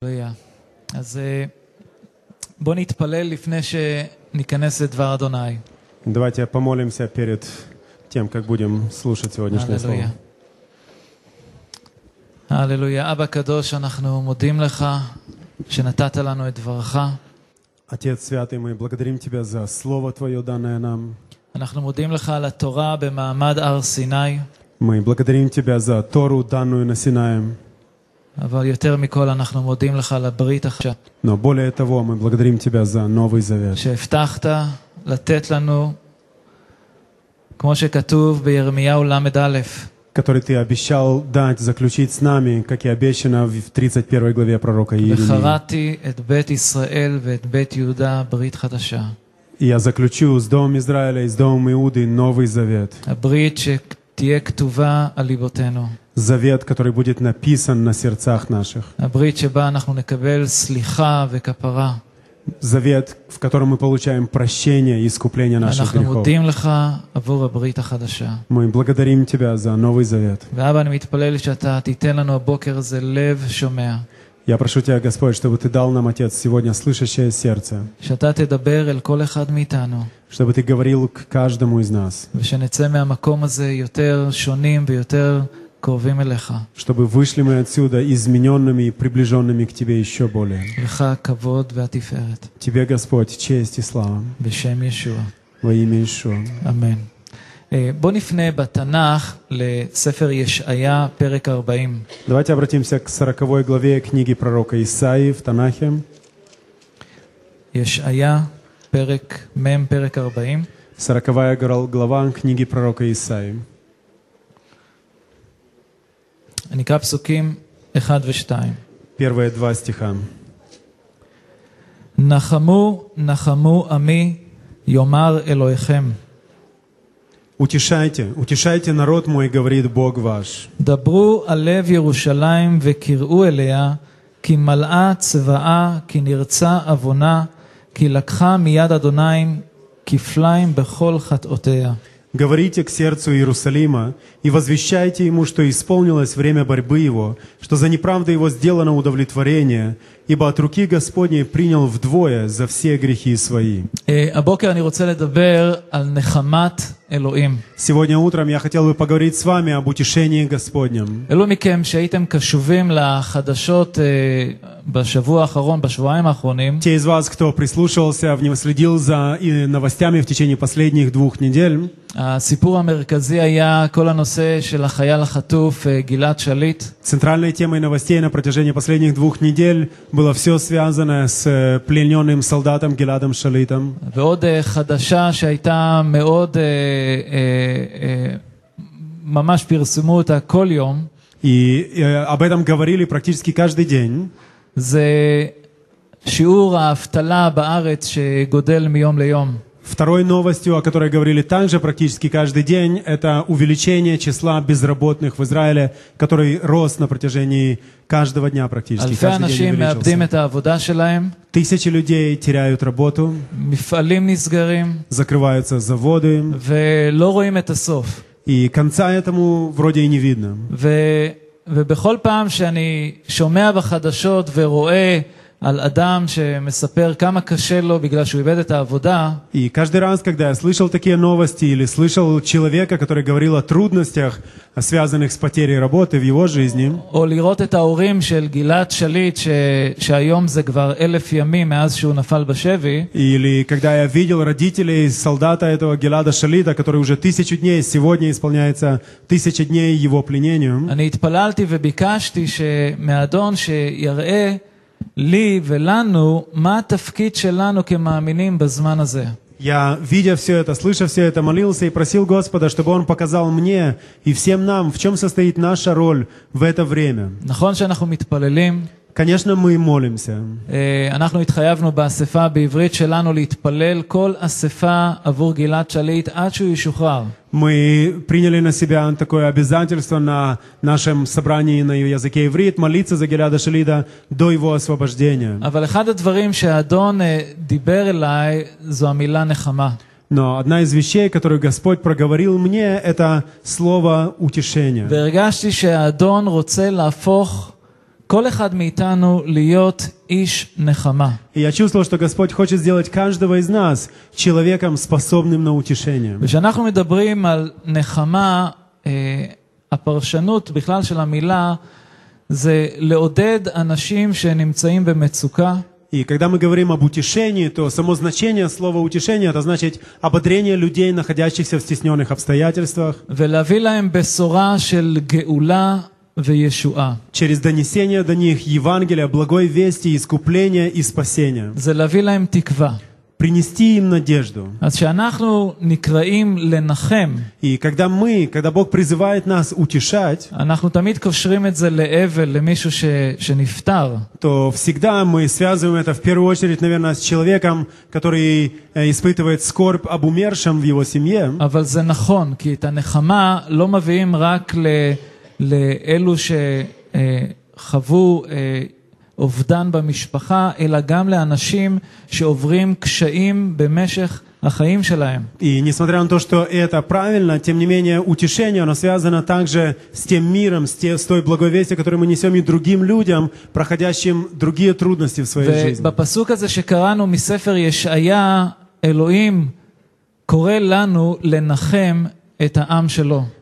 הללויה. אז אה, בואו נתפלל לפני שניכנס לדבר אדוני. Давайте помолимся перед тем, как будем слушать сегодняшнее слово. הללויה. הללויה. אבא קדוש, אנחנו מודים לך שנתת לנו את דברך. Отец Святый, мы благодарим Тебя за Слово Твое, данное нам. אנחנו מודים לך על התורה במעמד הר סיני, Мы благодарим Тебя за Тору, данную на Синае. אבל יותר מכל אנחנו מודים לך על הברית עכשיו. Но более того, мы благодарим тебя за Новый Завет. שהבטחת לתת לנו, כמו שכתוב בירמיהו ל"א. который ты обещал дать, заключить с нами, как и обещано в 31 главе пророка Иеремии. И я заключу с Домом Израиля и с Домом Иуды Новый Завет. הברית שתהיה כתובה על ליבותינו. завет, который будет написан на сердцах наших, הברית שבה אנחנו נקבל סליחה וכפרה. завет, в котором мы получаем прощение и искупление наших אנחנו грехов. מודים לך עבור הברית החדשה. Мы благодарим Тебя за Новый Завет. Я прошу Тебя, Господь, чтобы Ты дал нам, Отец, сегодня слышащее сердце. Чтобы Ты говорил к каждому из нас. Чтобы вышли мы отсюда измененными и приближенными к Тебе еще более. Тебе, Господь, честь и слава. Во имя Ишуа. Аминь. אה, בואו נפנה בתנ"ך לספר ישעיה, פרק 40. Давайте обратимся к 40 главе книги пророка Исаии в Танахе. ישעיה, פרק מ', פרק 40. 40 гра- глава книги пророка Исаии. אני אקרא פסוקים 1 ו-2. Первые два стиха. נחמו, נחמו עמי, יאמר אלוהיכם. «Утешайте, утешайте народ мой, говорит Бог ваш. דברו על לב ירושלים וקראו אליה, כי מלאה צבאה, כי נרצה עוונה, כי לקחה מיד אדוני כפליים בכל חטאותיה. Говорите к сердцу Иерусалима и возвещайте ему, что исполнилось время борьбы его, что за неправду его сделано удовлетворение, ибо от руки Господней принял вдвое за все грехи свои». אה, הבוקר אני רוצה לדבר על נחמת אלוהים. Сегодня утром я хотел бы поговорить с вами об утешении Господнем. אלו מכם שהייתם קשובים לחדשות אה, בשבוע האחרון, בשבועיים האחרונים, Те из вас, кто прислушивался, вне- следил за э, новостями в течение последних двух недель, הסיפור המרכזי היה כל הנושא של החייל החטוף אה, גלעד שליט. центральной темой новостей на протяжении последних двух недель было все связанное с э, плененным солдатом Геладом Шалитом. ועוד אה, חדשה שהייתה מאוד, אה, אה, אה, ממש פרסמו אותה כל יום, И э, об этом говорили практически каждый день. זה שיעור האבטלה בארץ שגודל מיום ליום. Второй новостью, о которой говорили также практически каждый день, это увеличение числа безработных в Израиле, который рос на протяжении каждого дня практически. אלפי Каждый день אנשים מאבדים увеличился. את העבודה שלהם, Тысячи людей теряют работу, מפעלים נסגרים, закрываются заводы, ולא רואים את הסוף. и конца этому вроде и не видно. ו, ובכל פעם שאני שומע בחדשות ורואה על אדם שמספר כמה קשה לו בגלל שהוא איבד את העבודה, И каждый раз, когда я слышал такие новости или слышал человека, который говорил о трудностях, о связанных с потерей работы в его жизни, או לראות את ההורים של גלעד שליט, ש, שהיום זה כבר אלף ימים מאז שהוא נפל בשבי, или когда я видел родителей солдата этого Гелада Шалита, который уже тысячу дней, сегодня исполняется тысяча дней его пленению, אני התפללתי וביקשתי מהאדון שיראה לי ולנו מה התפקיד שלנו כמאמינים בזמן הזה. я, видя все это, слыша все это, молился и просил Господа, чтобы Он показал мне и всем нам, в чем состоит наша роль в это время. נכון שאנחנו מתפללים, Конечно, мы молимся. אה, אנחנו התחייבנו באספה בעברית שלנו להתפלל כל אספה עבור גלעד שליט עד שהוא ישוחרר. Мы приняли на себя такое обязательство на нашем собрании на языке иврит молиться за Геляда Шалида до его освобождения. אבל אחד הדברים שהאדון אה, דיבר אליי זו המילה נחמה. Но одна из вещей, которую Господь проговорил мне, это слово утешения. והרגשתי שהאדון רוצה להפוך כל אחד מאיתנו להיות איש נחמה. И я чувствовал, что Господь хочет сделать каждого из нас человеком, способным на утешение. וכשאנחנו מדברים על נחמה, אה, הפרשנות בכלל של המילה זה לעודד אנשים שנמצאים במצוקה, И когда мы говорим об утешении, то само значение слова утешение это значит ободрение людей, находящихся в стесненных обстоятельствах, ולהביא להם בשורה של גאולה וישועה. через донесение до них Евангелия, благой вести, искупления и спасения. принести им надежду. И когда мы, когда Бог призывает нас утешать, то всегда мы связываем это в первую очередь, наверное, с человеком, который э, испытывает скорбь об умершем в его семье. אבל זה נכון, כי את הנחמה לא מביאים רק ל, לאלו שחוו אה, אובדן במשפחה, אלא גם לאנשים שעוברים קשיים במשך החיים שלהם. И несмотря на то, что это правильно, тем не менее утешение, оно связано также с тем миром, с, те, с той благовестием, которую мы несем и другим людям, проходящим другие трудности в своей жизни. ובפסוק הזה שקראנו מספר ישעיה, אלוהים קורא לנו לנחם את העם שלו.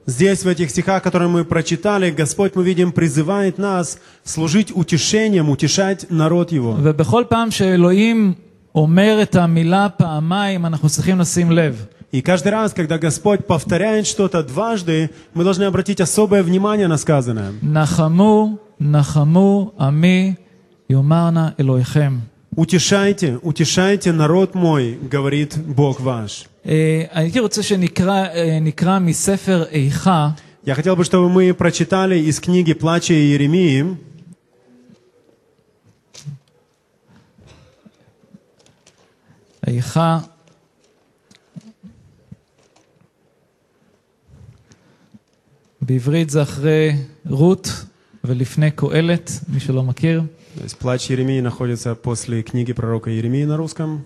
Здесь, в этих стихах, которые мы прочитали, Господь, мы видим, призывает нас служить утешением, утешать народ Его. ובכל פעם שאלוהים אומר את המילה פעמיים, אנחנו צריכים לשים לב. И каждый раз, когда Господь повторяет что-то дважды, мы должны обратить особое внимание на сказанное. נחמו, נחמו עמי, יאמרנה אלוהיכם. Утешайте, утешайте народ мой, говорит Бог ваш. אה, הייתי רוצה שנקרא אה, נקרא מספר איכה, Я хотел бы, чтобы мы прочитали из книги «Плача Иеремии», איכה, בעברית זה אחרי רות ולפני קהלת, מי שלא מכיר. То есть «Плач Иеремии» находится после книги пророка Иеремии на русском.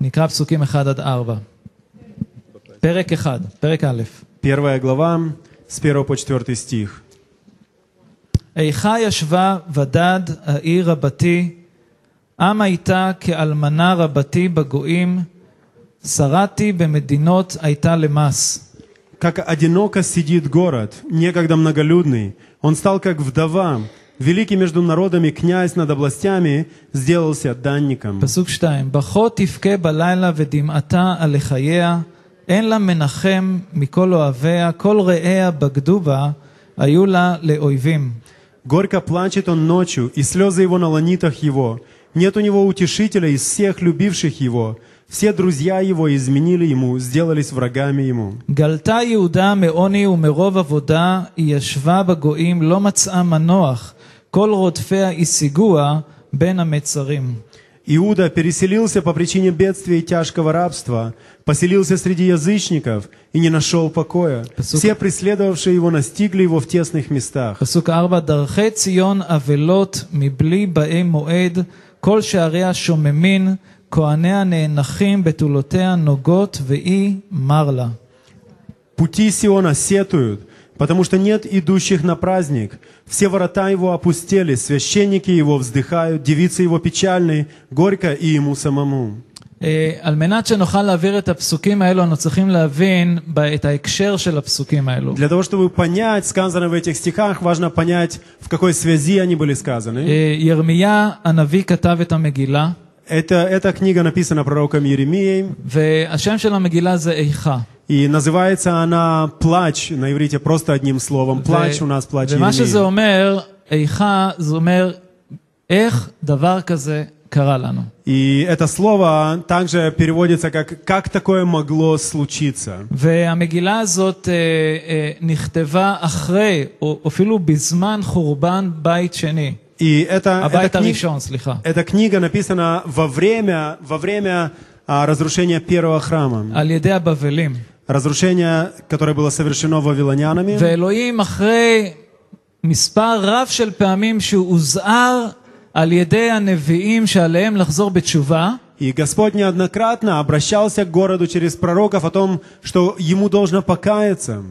נקרא פסוקים 1 עד 4. פרק 1, פרק א'. Первая глава, с 1 по 4 стих. איכה ישבה ודד העיר רבתי, עם הייתה כאלמנה רבתי בגויים, שרתי במדינות הייתה למס. Как одиноко сидит город, некогда многолюдный. Он стал как вдова. Великий между народами князь над областями сделался данником. פסוק 2: בכה תבכה בלילה ודמעתה על חייה, אין לה מנחם מכל אוהביה, כל רעיה בגדו בה, היו לה לאויבים. Горько плачет он ночью, и слезы его на ланитах его. Нет у него утешителя из всех любивших его. Все друзья его изменили ему, сделались врагами ему. גלתה יהודה מעוני ומרוב עבודה, היא ישבה בגויים, לא מצאה מנוח, כל רודפיה השיגוה בין המצרים. Иуда переселился по причине бедствия и тяжкого рабства, поселился среди язычников и не нашел покоя. Все преследовавшие его настигли его в тесных местах. פסוק 4: דרכי ציון אבלות מבלי באי מועד, כל שעריה שוממין, כהניה נאנחים, בתולותיה נוגות, ואי מר לה. Пути Сиона сетуют, потому что нет идущих на праздник. Все ворота его опустели, священники его вздыхают, девицы его печальны, горько и ему самому. אה, על מנת שנוכל להעביר את הפסוקים האלו, אנחנו צריכים להבין ב- את ההקשר של הפסוקים האלו. Для того, чтобы понять сказанное в этих стихах, важно понять, в какой связи они были сказаны. אה, ירמיה הנביא כתב את המגילה, Это, эта книга написана пророком Еремией, והשם של המגילה זה איכה. и называется она «Плач» на иврите просто одним словом. «Плач» у нас «Плач ומה שזה Еремии». אומר, איכה, זה אומר איך דבר כזה קרה לנו. И это слово также переводится как «как такое могло случиться». והמגילה הזאת אה, אה, נכתבה אחרי, או אפילו בזמן חורבן בית שני. И это, הבית эта, кни- הראשון, סליחה. эта книга написана во время, во время а, разрушения первого храма. על ידי הבבלים. Разрушение, которое было совершено вавилонянами. ואלוהים אחרי מספר רב של פעמים שהוא הוזהר על ידי הנביאים שעליהם לחזור בתשובה, И Господь неоднократно обращался к городу через пророков о том, что ему должно покаяться.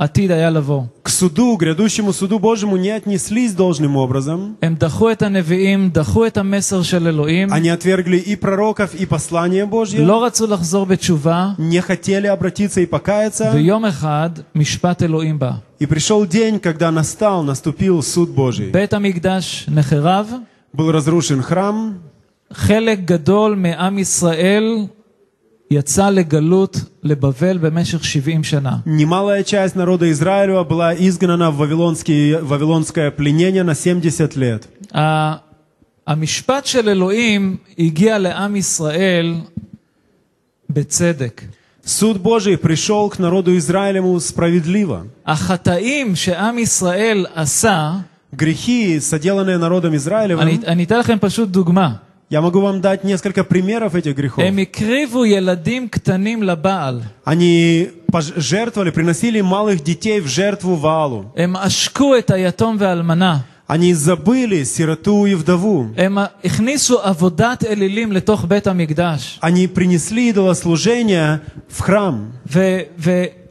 לא התייחסו ברצינות למשפט אלוהים עתיד היה לבוא. К суду, грядущему суду Божьему не отнеслись должным образом. הם דחו את הנביאים, דחו את המסר של אלוהים, Они отвергли и пророков, и послание Божье, לא רצו לחזור בתשובה, не хотели обратиться и покаяться. ויום אחד משפט אלוהים בא. И пришел день, когда настал, наступил суд Божий. בית המקדש נחרב, Был разрушен храм, חלק גדול מעם ישראל יצא לגלות לבבל במשך 70 שנה. немалая часть народа Израилева была изгнана в вавилонский, вавилонское пленение на 70 лет. ה- המשפט של אלוהים הגיע לעם ישראל בצדק. Суд Божий пришел к народу Израилеву справедливо. החטאים שעם ישראל עשה, Грехи, соделанные народом אני, Израилевым, אני אתן לכם פשוט דוגמה. Я могу вам дать несколько примеров этих грехов. Они жертвовали, приносили малых детей в жертву Ваалу. они забыли сироту и вдову. Они принесли идолослужение в храм.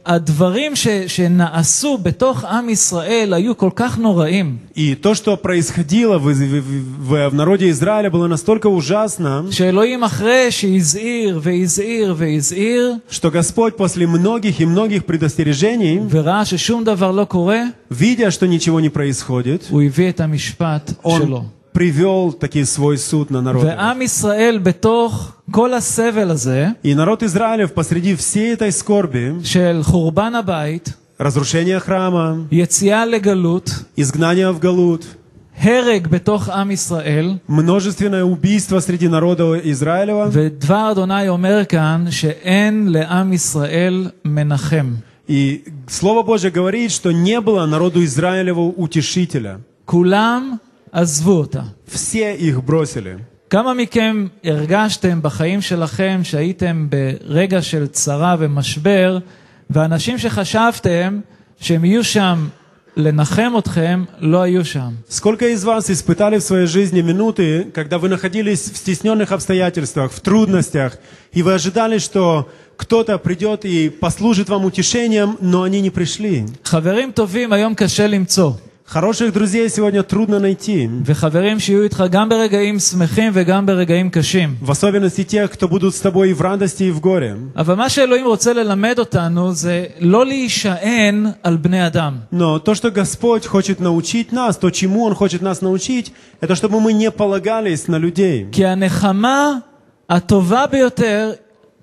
ו- והדברים ש- שנעשו בתוך עם ישראל היו כל כך נוראים, И то, что происходило в, в- в- в народе Израиля, было настолько ужасно, שאלוהים אחרי שהזהיר והזהיר והזהיר, что Господь после многих и многих предостережений, וראה ששום דבר לא קורה, видя, что ничего не происходит, הוא הביא את המשפט שלו. Он привел таки свой суд на народ. ועם ישראל בתוך כל הסבל הזה И народ Израилев посреди всей этой скорби, של חורבן הבית, разрушения храма, יציאה לגלות, изгнания в Галут, הרג בתוך עם ישראל, множественное убийство среди народа Израилева, ודבר אדוני אומר כאן שאין לעם ישראל מנחם. И Слово Божье говорит, что не было народу Израилеву утешителя. כולם עזבו אותה. Все их бросили. כמה מכם הרגשתם בחיים שלכם שהייתם ברגע של צרה ומשבר, ואנשים שחשבתם שהם יהיו שם לנחם אתכם, לא היו שם. Сколько из вас испытали в своей жизни минуты, когда вы находились в стесненных обстоятельствах, в трудностях, и вы ожидали, что кто-то придет и послужит вам утешением, но они не пришли? חברים טובים היום קשה למצוא, Хороших друзей сегодня трудно найти, וחברים שיהיו איתך גם ברגעים שמחים וגם ברגעים קשים. в особенности тех, кто будут с тобой и в радости, и в горе. אבל מה שאלוהים רוצה ללמד אותנו זה לא להישען על בני אדם. Но то, что Господь хочет научить нас, то, чему Он хочет нас научить, это чтобы мы не полагались на людей. כי הנחמה הטובה ביותר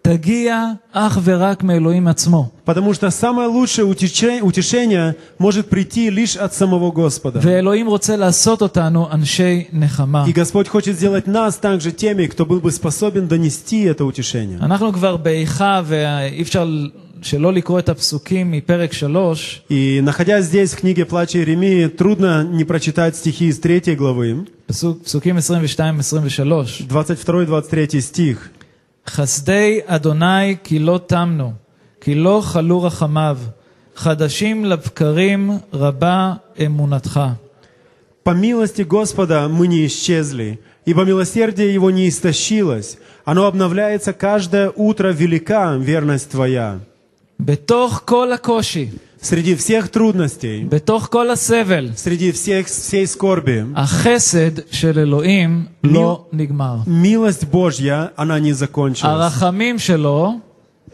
תגיע אך ורק מאלוהים עצמו. Потому что самое лучшее утеше- утешение может прийти лишь от самого Господа. ואלוהים רוצה לעשות אותנו אנשי נחמה. И Господь хочет сделать нас также теми, кто был бы способен донести это утешение. אנחנו כבר באיכה ואי אפשר שלא לקרוא את הפסוקים מפרק שלוש, И находясь здесь, в книге Плача Иеремии, трудно не прочитать стихи из 3 главы, פסוק, פסוקים 22-23. 22-23 стих. חסדי אדוני כי לא תמנו, כי לא חלו רחמיו, חדשים לבקרים רבה אמונתך. «По милости Господа мы не исчезли, ибо милосердие Его не истощилось. Оно обновляется каждое утро, велика верность Твоя». בתוך כל הקושי, Среди всех трудностей, בתוך כל הסבל, среди всех, всей скорби, החסד של אלוהים לא נגמר. милость Божья, она не закончилась. הרחמים שלו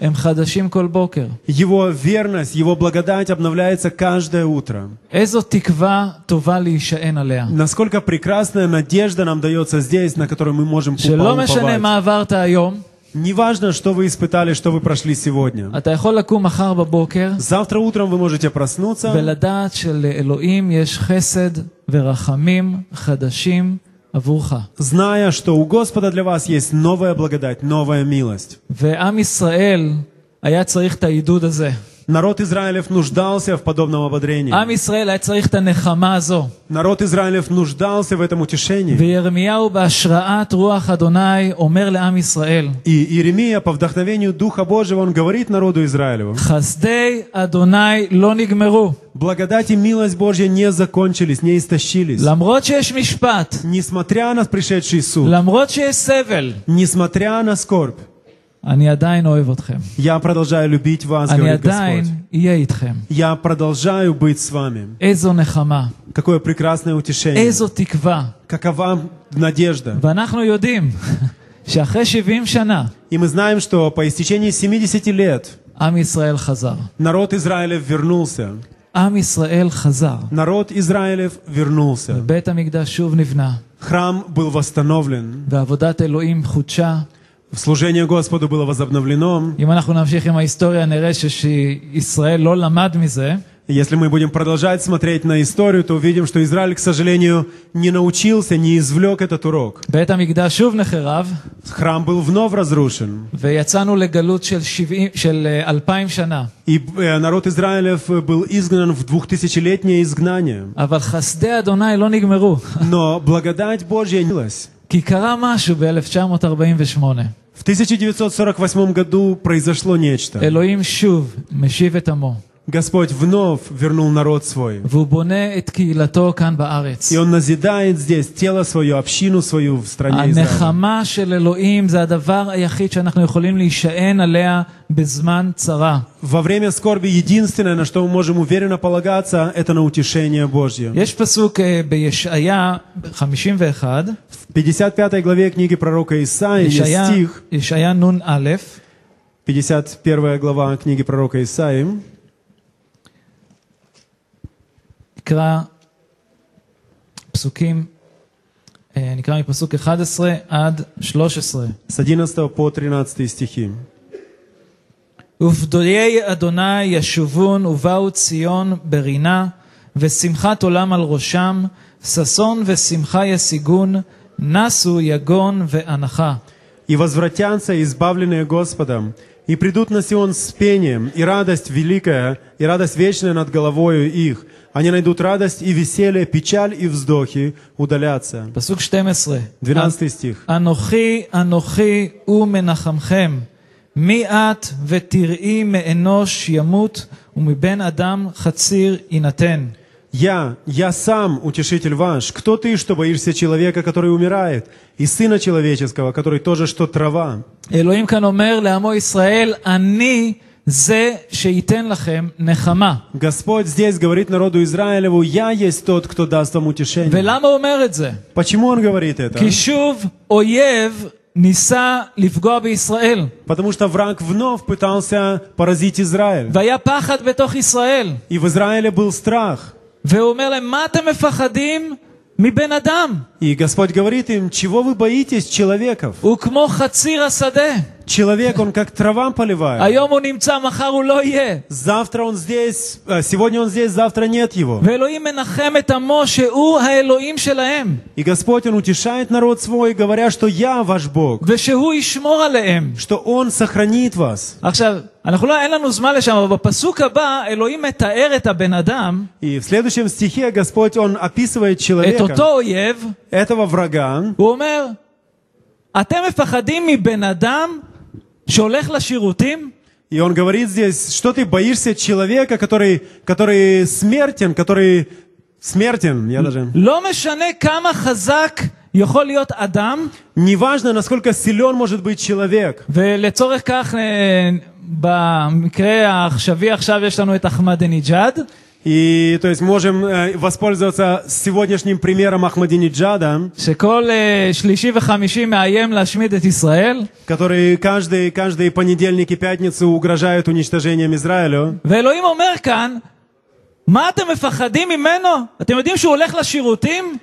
הם חדשים כל בוקר. Его верность, Его благодать обновляется каждое утро. איזו תקווה טובה להישען עליה. Насколько прекрасная надежда нам дается здесь, на которую мы можем שלא משנה уповать. מה עברת היום, Неважно, что вы испытали, что вы прошли сегодня. אתה יכול לקום מחר בבוקר Завтра утром вы можете проснуться ולדעת שלאלוהים יש חסד ורחמים חדשים עבורך. зная, что у Господа для вас есть новая благодать, новая милость. ועם ישראל היה צריך את העידוד הזה. Народ Израилев нуждался в подобном ободрении. Народ Израилев нуждался в этом утешении. И Иеремия по вдохновению Духа Божьего он говорит народу Израилеву. Благодать и милость Божья не закончились, не истощились. Несмотря на пришедший суд. Несмотря на скорбь. Я продолжаю любить вас, говорит Господь. Я продолжаю быть с вами. Какое прекрасное утешение. Какова надежда. И мы знаем, что по истечении 70 лет народ Израилев вернулся. Народ Израилев вернулся. Храм был восстановлен ועבודת אלוהים חודשה. Служение Господу было возобновлено. אם אנחנו נמשיך עם ההיסטוריה, נראה שישראל לא למד מזה, Если мы будем продолжать смотреть на историю, то увидим, что Израиль, к сожалению, не научился, не извлек этот урок. בית המקדש שוב נחרב, Храм был вновь разрушен. ויצאנו לגלות של, 70, של אה, אלפיים שנה. И э, народ Израилев был изгнан в двухтысячелетнее изгнание. אבל חסדי אדוני לא נגמרו, Но благодать Божья нилась. כי קרה משהו ב-1948. В 1948 году произошло нечто. Господь вновь вернул народ свой. И он назидает здесь тело свое, общину свою в стране Израиля. Во время скорби единственное, на что мы можем уверенно полагаться, это на утешение Божье. В 55 главе книги пророка Исаии есть стих, 51 глава книги пророка Исаии, נקרא פסוקים, אה, נקרא מפסוק 11 עד 13. с 11 по 13 стихи. ופדויי אדוני ישובון ובאו ציון ברינה, ושמחת עולם על ראשם, ששון ושמחה ישיגון, נסו יגון ואנחה. «И возвратятся избавленные Господом, и придут на Сион с пением, и радость великая, и радость вечная над головою их. Они найдут радость и веселье, печаль и вздохи удалятся». פסוק 12. 12 стих. אנוכי אנוכי ומנחמכם, מי את ותראי מאנוש ימות, ומבן אדם חציר יינתן. «Я, я сам утешитель ваш. Кто ты, что боишься человека, который умирает, и сына человеческого, который тоже что трава?» אלוהים כאן אומר לעמו ישראל, אני זה שייתן לכם נחמה. Господь здесь говорит народу Израилеву, «Я есть тот, кто даст вам утешение». ולמה הוא אומר את זה? Почему он говорит это? כי שוב אויב ניסה לפגוע בישראל, Потому что враг вновь пытался поразить Израиль. והיה פחד בתוך ישראל. И в Израиле был страх. והוא אומר להם, מה אתם מפחדים מבן אדם? И Господь говорит им, чего вы боитесь человеков? הוא כמו חציר השדה. Человек, он как трава поливает. היום הוא נמצא, מחר הוא לא יהיה. Завтра он здесь, э, сегодня он здесь, завтра нет его. ואלוהים מנחם את עמו שהוא האלוהים שלהם, И Господь, Он утешает народ свой, говоря, что я ваш Бог, ושהוא ישמור עליהם. что Он сохранит вас. עכשיו, אנחנו לא, אין לנו זמן לשם, אבל בפסוק הבא, אלוהים מתאר את הבן אדם, И в следующем стихе Господь, Он описывает את человека, אותו אויב, этого врага, הוא אומר, אתם מפחדים מבן אדם שהולך לשירותים? и Он говорит здесь, что ты боишься человека, который, который смертен, который смертен, я даже... לא משנה כמה חזק יכול להיות אדם, Неважно, насколько силен может быть человек. ולצורך כך, אה, במקרה העכשווי עכשיו יש לנו את אחמדינג'אד, И, то есть, можем э, воспользоваться сегодняшним примером Ахмадинеджада, שכל אה, שלישי וחמישי מאיים להשמיד את ישראל, который каждый, каждый понедельник и пятницу угрожает уничтожением Израилю. ואלוהים אומר כאן, מה אתם מפחדים ממנו? אתם יודעים שהוא הולך לשירותים?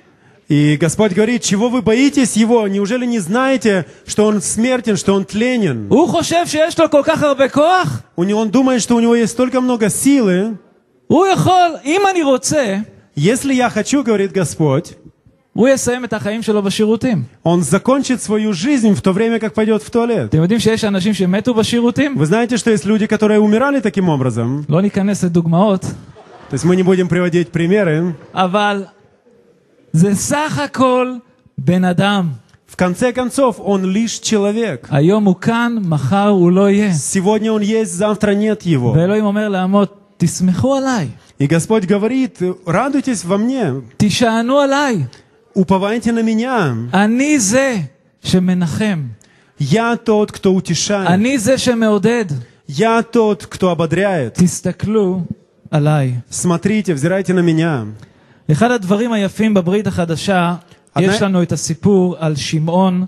И Господь говорит, чего вы боитесь его? Неужели не знаете, что он смертен, что он тленен? הוא חושב שיש לו כל כך הרבה כוח? У него, он думает, что у него есть столько много силы. הוא יכול, אם אני רוצה, Если я хочу, говорит Господь, הוא יסיים את החיים שלו בשירותים. он закончит свою жизнь в то время, как пойдет в туалет. אתם יודעים שיש אנשים שמתו בשירותים? Вы знаете, что есть люди, которые умирали таким образом? לא ניכנס לדוגמאות, То есть мы не будем приводить примеры. אבל זה סך הכל בן אדם. В конце концов, он лишь человек. היום הוא כאן, מחר הוא לא יהיה. Сегодня он есть, завтра нет его. ואלוהים אומר לעמו, תסמכו עליי, И Господь говорит, радуйтесь во мне, תישענו עליי, уповайте на меня. אני זה שמנחם. Я тот, кто утешает. אני זה שמעודד. Я тот, кто ободряет. תסתכלו עליי. Смотрите, взирайте на меня. אחד הדברים היפים בברית החדשה, עדיין- יש לנו את הסיפור על שמעון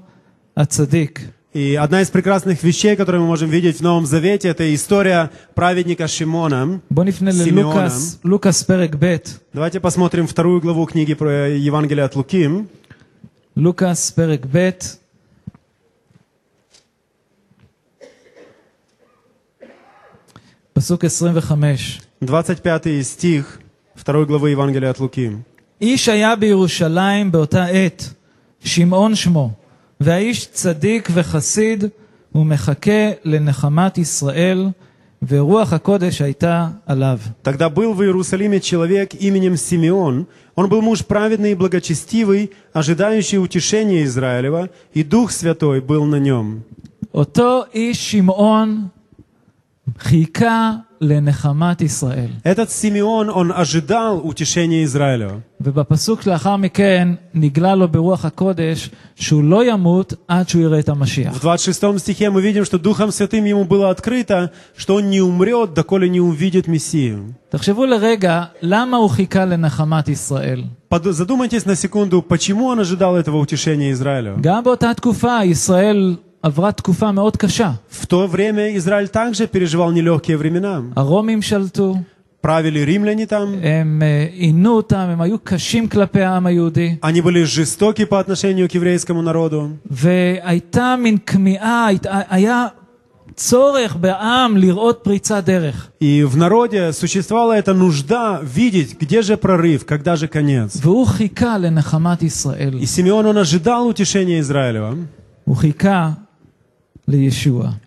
הצדיק. И одна из прекрасных вещей, которые мы можем видеть в Новом Завете, это история праведника Шимона. בואו נפנה שמעון, ללוקאס, לוקאס פרק ב', Давайте посмотрим вторую главу книги про Евангелие от Луки. לוקאס פרק ב', פסוק 25. 25 стих второй главы Евангелия от Луки. איש היה בירושלים באותה עת, שמעון שמו, והאיש צדיק וחסיד, ומחכה לנחמת ישראל, ורוח הקודש הייתה עליו. Тогда был в Иерусалиме человек именем Симеон. Он был муж праведный и благочестивый, ожидающий утешения Израилева, и Дух Святой был на нем. אותו איש שמעון חיכה לנחמת ישראל. Этот Симеон, он ожидал утешения Израилева. ובפסוק שלאחר מכן נגלה לו ברוח הקודש שהוא לא ימות עד שהוא יראה את המשיח. В 26 стихе мы видим, что Духом Святым ему было открыто, что он не умрет, доколе не увидит Мессию. תחשבו לרגע, למה הוא חיכה לנחמת ישראל? Под- Задумайтесь на секунду, почему он ожидал этого утешения Израиля? גם באותה תקופה ישראל עברה תקופה מאוד קשה. В то время Израиль также переживал нелегкие времена. הרומים שלטו, Правили римляне там, הם אה, עינו אותם, הם היו קשים כלפי העם היהודי, они были жестоки по отношению к еврейскому народу. והייתה מין כמיהה, הית- היה צורך בעם לראות פריצת דרך. И в народе существовала эта нужда видеть, где же прорыв, когда же конец. והוא חיכה לנחמת ישראל. И Симеон, он ожидал утешения Израилева. הוא חיכה לישוע.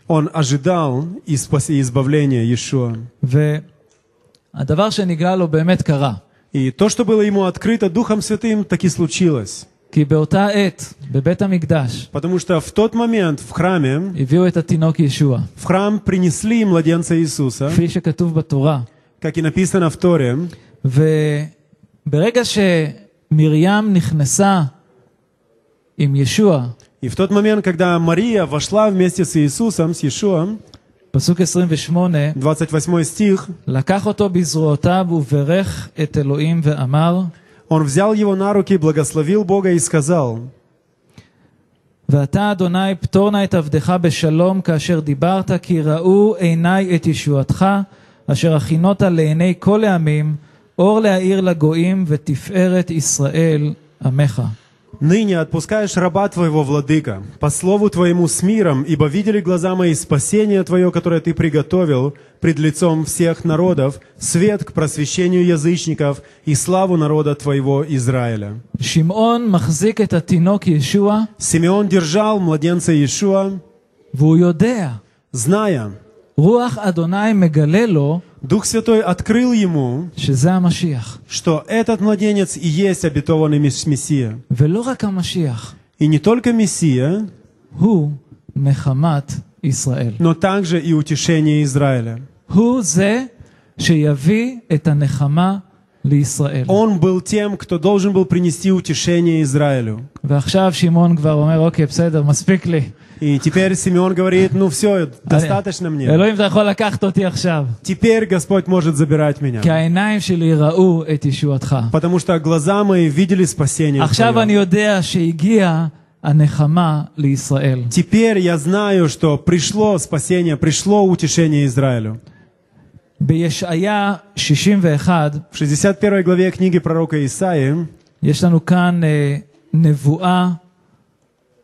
Он ожидал и спас- и избавления Иешуа. והדבר שנגלה לו באמת קרה. И то, что было ему открыто Духом Святым, так и случилось. כי באותה עת, בבית המקדש, Потому что в тот момент в храме, הביאו את התינוק ישוע. в храм принесли младенца Иисуса, כפי שכתוב בתורה. как и написано в Торе. וברגע שמרים נכנסה עם ישוע, И в тот момент, когда Мария вошла вместе с Иисусом, с Иешуом, פסוק 28, 28 стих, לקח אותו בזרועותיו וברך את אלוהים ואמר, он взял его на руки, благословил Бога и сказал, ואתה אדוני פטור נא את עבדך בשלום כאשר דיברת כי ראו עיניי את ישועתך אשר הכינות לעיני כל העמים אור להאיר לגויים ותפארת ישראל עמך. Ныне отпускаешь раба Твоего, Владыка, по слову Твоему с миром, ибо видели глаза мои спасение Твое, которое Ты приготовил пред лицом всех народов, свет к просвещению язычников и славу народа Твоего Израиля. Симеон держал младенца Иешуа, зная, Дух Святой открыл ему, что этот младенец и есть обетованный Мессия. И не только Мессия, но также и утешение Израиля. Он был тем, кто должен был принести утешение Израилю. ועכשיו שמעון כבר אומר, אוקיי, בסדר, מספיק לי. И теперь Симеон говорит, ну все, достаточно мне. אלוהים, אתה יכול לקחת אותי עכשיו. Теперь Господь может забирать меня. כי העיניים שלי ראו את ישועתך. Потому что глаза мои видели спасение עכשיו אני Твое. יודע שהגיעה הנחמה לישראל. Теперь я знаю, что пришло спасение, пришло утешение Израилю. בישעיה 61, В 61 главе книги пророка Исаии יש לנו כאן אה, נבואה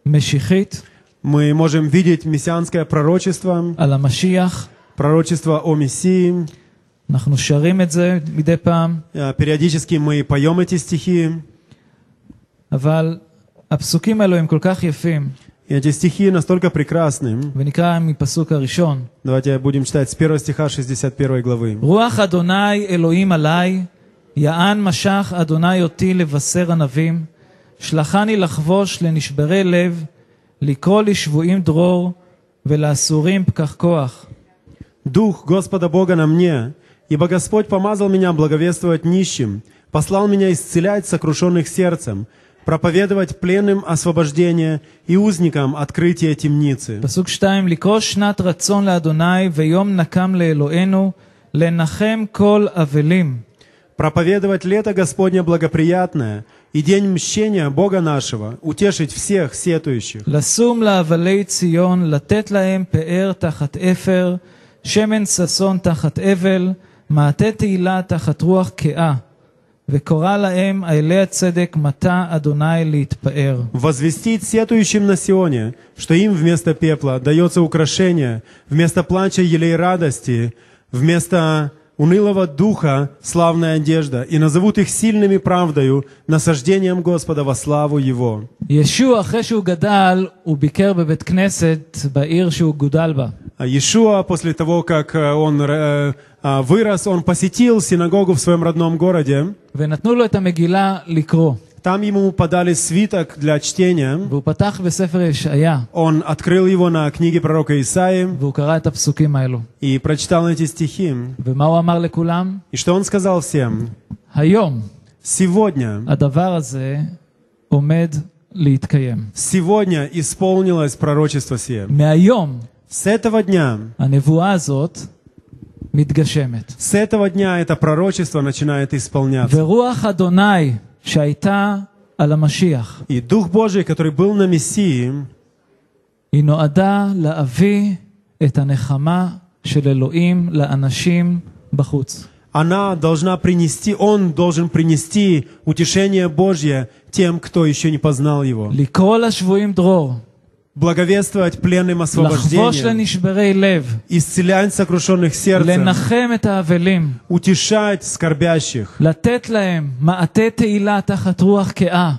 משיחית мы можем видеть мессианское пророчество, על המשיח. пророчество о Мессии. אנחנו שרים את זה מדי פעם, Э, Периодически мы поем эти стихи. אבל הפסוקים האלו הם כל כך יפים, И эти стихи настолько прекрасны. ונקרא מפסוק הראשון. Давайте будем читать с первого стиха 61 главы. רוח אדוני אלוהים עלי, יען משך אדוני אותי לבשר ענבים, שלחני לחבוש לנשברי לב, לקרוא לשבויים דרור, ולאסורים פקח כוח. Дух Господа Бога на мне, ибо Господь помазал меня благовествовать нищим, послал меня исцелять сокрушенных сердцем, проповедовать пленным освобождение и узникам открытие темницы. פסוק שתיים, לקרוא שנת רצון לאדוני ויום נקם לאלוהינו, לנחם כל אבלים. Проповедовать лето Господне благоприятное и день мщения Бога нашего, утешить всех сетующих. לשום לאבלי ציון, לתת להם פאר תחת אפר, שמן ששון תחת אבל, מעטה תהילה תחת רוח קאה. וקורא להם אלי הצדק מטה אדוני להתפאר. Возвестить сетующим на Сионе, что им вместо пепла дается украшение, вместо плача елей радости, вместо унылого духа славная одежда, и назовут их сильными правдою, насаждением Господа во славу Его. ישוע, אחרי שהוא גדל, הוא ביקר בבית כנסת בעיר שהוא גודל בה. А Иешуа, после того, как э, он э, а, вырос, он посетил синагогу в своем родном городе. ונתנו לו את המגילה לקרוא. Там ему подали свиток для чтения. Он открыл его на книге пророка Исаи и прочитал эти стихи. И что он сказал всем? Сегодня Сегодня исполнилось пророчество сие. С этого дня с этого дня это пророчество начинает исполняться. ורוח אדוני שהייתה על המשיח, И Дух Божий, который был на Мессии, היא נועדה להביא את הנחמה של אלוהים לאנשים בחוץ. она должна принести, он должен принести утешение Божье тем, кто еще не познал его. לקרוא לשבויים דרור, благовествовать пленным освобождением, исцелять сокрушенных сердцем, утешать скорбящих,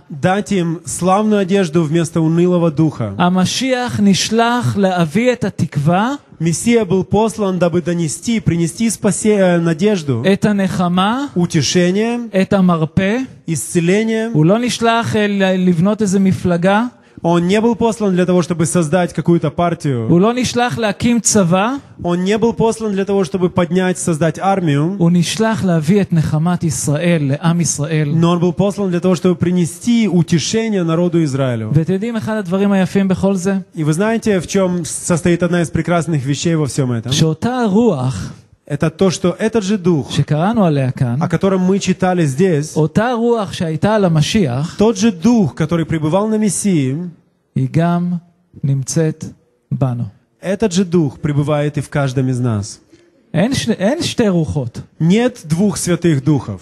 дать им славную одежду вместо унылого духа. Мессия был послан, дабы донести, принести спасе, надежду, это нехама, утешение, это марпе, исцеление. Шлах, הוא לא נשלח אה, ל- לבנות איזה מפלגה, Он не был послан для того, чтобы создать какую-то партию. הוא לא נשלח להקים צבא, Он не был послан для того, чтобы поднять, создать армию. הוא נשלח להביא את נחמת ישראל לעם ישראל. Но он был послан для того, чтобы принести утешение народу Израилю. ואתם יודעים אחד הדברים היפים בכל זה? И вы знаете, в чем состоит одна из прекрасных вещей во всем этом? שאותה הרוח это то, что этот же Дух, о котором мы читали здесь, тот же Дух, который пребывал на Мессии, этот же Дух пребывает и в каждом из нас. Нет двух святых духов.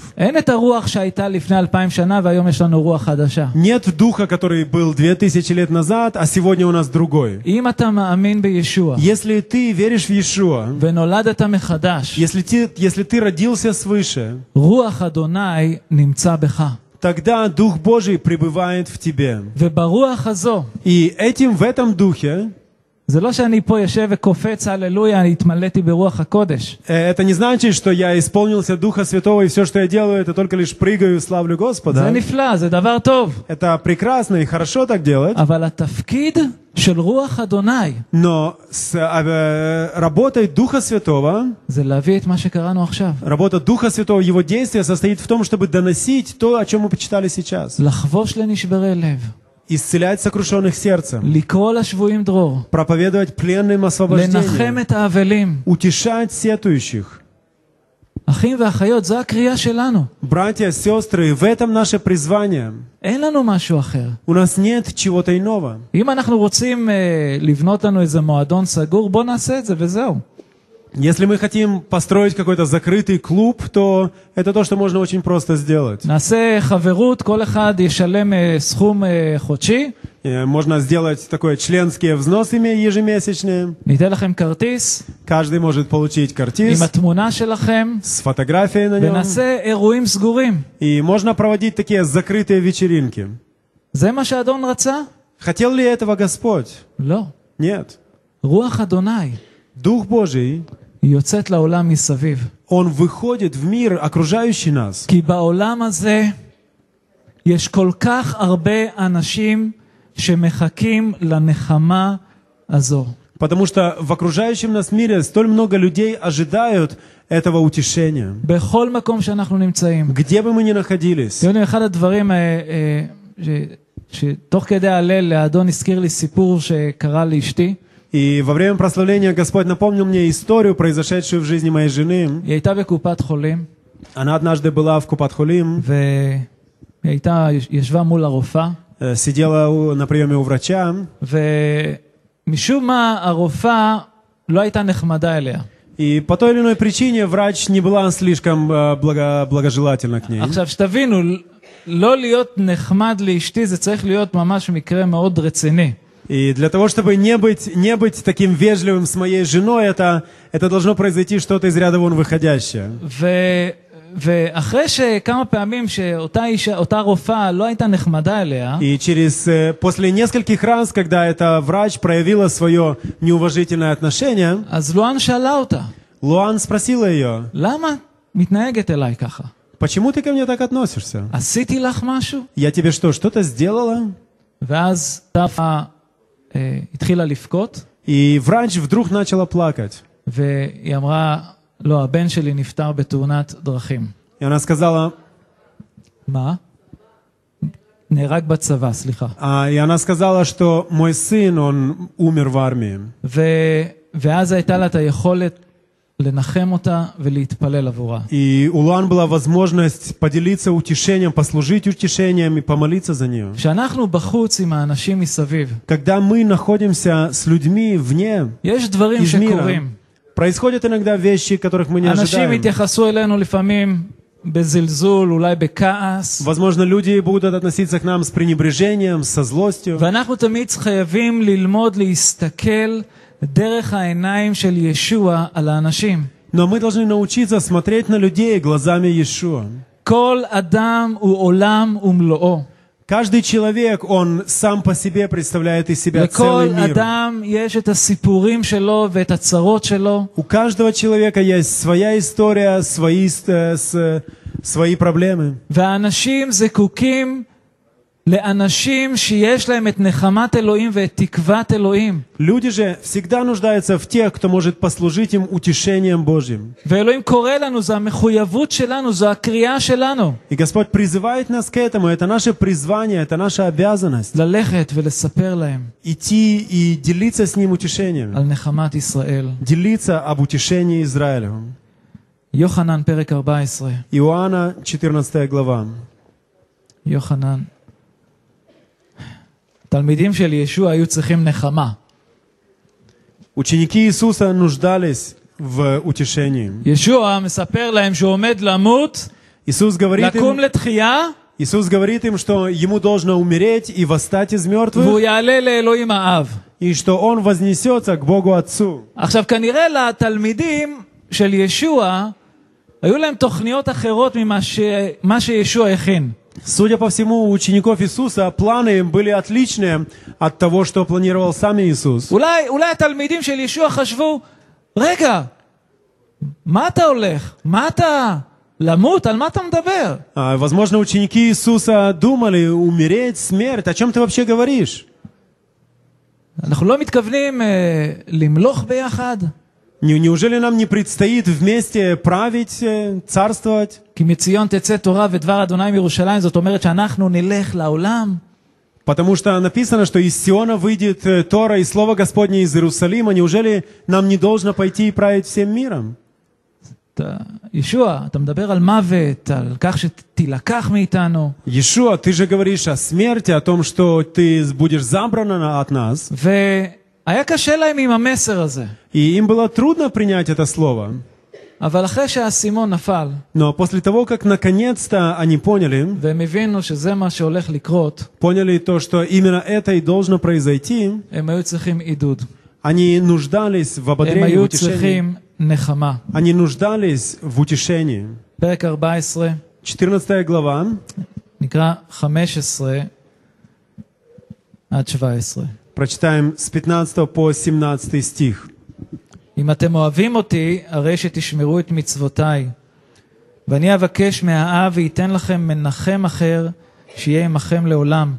Нет духа, который был две тысячи лет назад, а сегодня у нас другой. Если ты веришь в Иешуа, если ты, если ты родился свыше, тогда Дух Божий пребывает в тебе. И этим, в этом Духе, זה לא שאני פה יושב וקופץ, הללויה, התמלאתי ברוח הקודש. э, это не значит, что я исполнился Духа Святого, и все, что я делаю, это только лишь прыгаю и славлю זה Господа. נפלא, זה דבר טוב. Это прекрасно и хорошо так делать, אבל התפקיד של רוח אדוני но с э, работой Духа Святого, זה להביא את מה שקראנו עכשיו. работа Духа Святого, его действие состоит в том, чтобы доносить то, о чем мы почитали сейчас. לחבוש לנשברי לב, исцелять сокрушенных сердцем, проповедовать пленным освобождение, утешать сетующих. Братья, сестры, в этом наше призвание. У нас нет чего-то иного. Если мы хотим построить какой-то закрытый клуб, то это то, что можно очень просто сделать. Э, можно сделать такое членские взносы ежемесячные. Каждый может получить картиз с фотографией на нем. И можно проводить такие закрытые вечеринки. Хотел ли этого Господь? Нет. Дух Божий יוצאת לעולם מסביב. Он выходит в мир, окружающий нас. כי בעולם הזה יש כל כך הרבה אנשים שמחכים לנחמה הזו. Потому что в окружающем нас мире столь много людей ожидают этого утешения. בכל מקום שאנחנו נמצאים. Где бы мы ни находились. אתם יודעים, אחד הדברים אה, אה, ש, שתוך כדי ההלל האדון הזכיר לי סיפור שקרה לאשתי. И во время прославления Господь напомнил мне историю, произошедшую в жизни моей жены. היא הייתה בקופת חולים, Она однажды была в Купатхулим, והיא הייתה, ישבה מול הרופאה, э, сидела у- на приеме у врача, ומשום מה הרופאה לא הייתה נחמדה אליה. и по той или иной причине врач не была слишком э, благо- благожелательна к ней. עכשיו שתבינו, לא להיות נחמד לאשתי זה צריך להיות ממש מקרה מאוד רציני. И для того, чтобы не быть, не быть таким вежливым с моей женой, это, это должно произойти что-то из ряда вон выходящее. ו... ואחרי שכמה פעמים שאותה אישה, אותה רופאה לא הייתה נחמדה אליה, И через, э, после нескольких раз, когда эта врач проявила свое неуважительное отношение, אז לואן שאלה אותה, Луан спросила ее, למה את מתנהגת אליי ככה? почему ты ко мне так относишься? עשיתי לך משהו? Я тебе что, что-то сделала? ואז טפה אה, התחילה לבכות, И врач вдруг начала плакать. והיא אמרה, לא, הבן שלי נפטר בתאונת דרכים. И она сказала, מה? נהרג בצבא, סליחה. а, и она сказала, что мой сын, он умер в армии. ו... ואז הייתה לה את היכולת И у Луан была возможность поделиться утешением, послужить утешением и помолиться за нее. כשאנחנו בחוץ עם האנשים מסביב, Когда мы находимся с людьми вне, יש דברים из мира, שקורים. происходят иногда вещи, которых мы не אנשים ожидаем. יתייחסו אלינו לפעמים בזלזול, אולי בכעס, Возможно, люди будут относиться к нам с пренебрежением, со злостью. ואנחנו תמיד חייבים ללמוד להסתכל דרך העיניים של ישוע על האנשים. Но мы должны научиться смотреть на людей глазами Иешуа. כל אדם הוא עולם ומלואו. Каждый человек, он сам по себе представляет из себя לכל целый мир. אדם יש את הסיפורים שלו ואת הצרות שלו, У каждого человека есть своя история, свои, э, с- свои проблемы. והאנשים זקוקים Люди же всегда нуждаются в тех, кто может послужить им утешением Божьим. И Господь призывает нас к этому. Это наше призвание, это наша обязанность. Идти и делиться с ним утешением. Делиться об утешении Израилю. Йоханан, перек 14. Иоанна, 14 глава. Йоханан. תלמידים של ישוע היו צריכים נחמה. Ученики Иисуса нуждались в утешении. ישוע מספר להם שהוא עומד למות, Иисус говорит, לקום им, לתחייה, Иисус говорит им, что ему должно умереть и восстать из והוא мертвых, יעלה לאלוהים האב. и что он вознесется к Богу Отцу. עכשיו, כנראה לתלמידים של ישוע, היו להם תוכניות אחרות ממה ש... מה שישוע הכין. Судя по всему, у учеников Иисуса планы были отличные от того, что планировал сам Иисус. אולי, אולי התלמידים של ישוע חשבו, רגע, מה אתה הולך? מה אתה... למות? על מה אתה מדבר? А, Возможно, ученики Иисуса думали, умереть, смерть, о чем ты вообще говоришь? אנחנו לא מתכוונים אה, למלוך ביחד? Не- Неужели нам не предстоит вместе править, э, царствовать? כי מציון תצא תורה ודבר אדוני מירושלים, זאת אומרת שאנחנו נלך לעולם? Потому что написано, что из Сиона выйдет э, Тора и Слово Господне из Иерусалима. Неужели нам не должно пойти и править всем миром? אתה, ישוע, אתה מדבר על מוות, על כך שתילקח מאיתנו, Иешуа, ты же говоришь о смерти, о том, что ты будешь забрана от нас. והיה И им было трудно принять это слово. Но после того, как наконец-то они поняли, поняли то, что именно это и должно произойти, они нуждались в ободрении, утешении. Они нуждались в утешении. 14 глава. 15 עד 17 прочитаем с 15 по 17 стих. אם אתם אוהבים אותי, הרי שתשמרו את מצוותיי. ואני אבקש מהאב וייתן לכם מנחם אחר, שיהיה עמכם לעולם.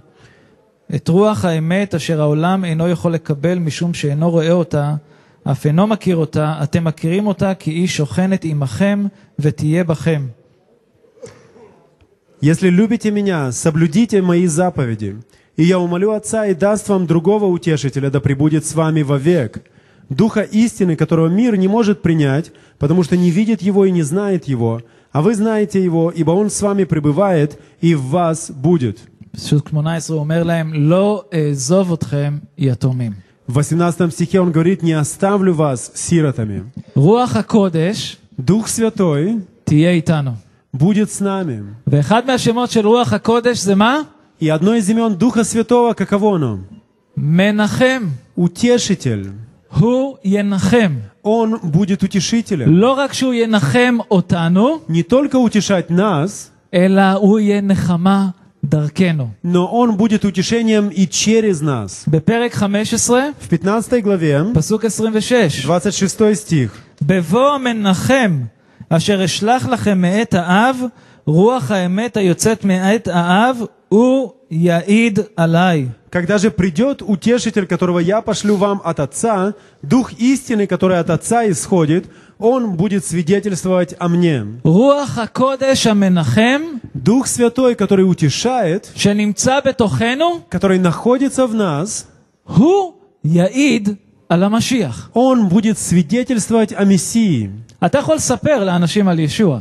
את רוח האמת אשר העולם אינו יכול לקבל משום שאינו רואה אותה, אף אינו מכיר אותה, אתם מכירים אותה כי היא שוכנת עמכם ותהיה בכם. Если любите меня, соблюдите мои заповеди. И я умолю Отца и даст вам другого утешителя, да пребудет с вами вовек. Духа истины, которого мир не может принять, потому что не видит его и не знает его. А вы знаете его, ибо он с вами пребывает и в вас будет. פסוק 18 הוא אומר להם, לא אעזוב אתכם יתומים. В 18 стихе он говорит, не оставлю вас сиротами. רוח הקודש Дух Святой תהיה איתנו. будет с нами. ואחד מהשמות של רוח הקודש זה מה? И одно из имен Духа Святого, каково оно? מנחם. Утешитель. הוא ינחם. Он будет утешителем. לא רק שהוא ינחם אותנו, Не только утешать нас, אלא הוא יהיה נחמה דרכנו. но Он будет утешением и через нас. בפרק 15, В 15 главе, פסוק 26. 26 стих. בבוא המנחם אשר אשלח לכם מאת האב, Руах Аэмета Йоцет Меэт Аав У Яид Алай. Когда же придет утешитель, которого я пошлю вам от Отца, Дух истины, который от Отца исходит, он будет свидетельствовать о мне. Дух Святой, который утешает, который находится в нас, он будет свидетельствовать о Мессии.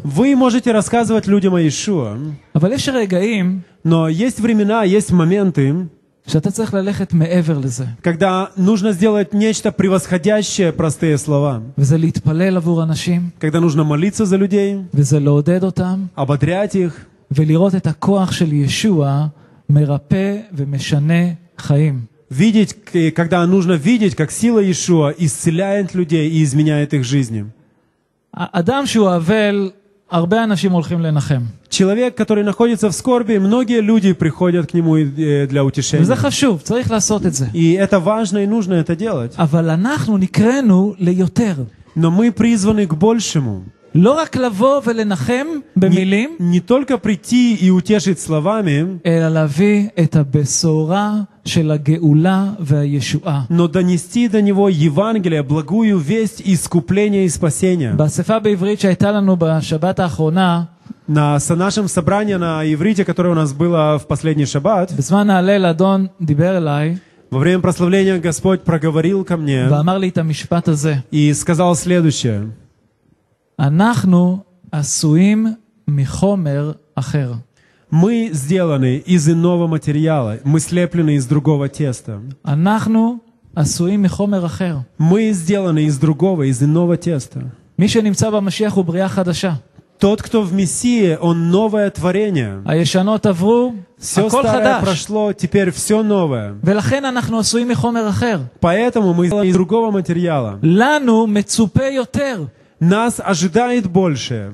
Вы можете рассказывать людям о Иешуа. Но есть времена, есть моменты, когда нужно сделать нечто превосходящее простые слова. Когда нужно молиться за людей, ободрять их, видеть, когда нужно видеть, как сила Иешуа исцеляет людей и изменяет их жизни. אדם שהוא אבל, הרבה אנשים הולכים לנחם. Человек, который находится в скорби, многие люди приходят к нему э, для утешения. וזה חשוב, צריך לעשות את זה. И это важно и нужно это делать. אבל אנחנו נקראנו ליותר. Но мы призваны к большему. Не, не только прийти и утешить словами, но донести до него Евангелие, благую весть искупления и спасения. На нашем собрании на иврите, которое у нас было в последний шаббат, во время прославления Господь проговорил ко мне и сказал следующее. אנחנו עשויים מחומר אחר. Мы сделаны из иного материала, мы слеплены из другого теста. אנחנו עשויים מחומר אחר. Мы сделаны из другого, из иного теста. מי שנמצא במשיח הוא בריאה חדשה. Тот, кто в Мессии, он новое творение. הישנות עברו, Все הכל старое חדש. прошло, теперь все новое. ולכן אנחנו עשויים מחומר אחר. Поэтому мы сделаны из другого материала. לנו מצופה יותר. Нас ожидает больше.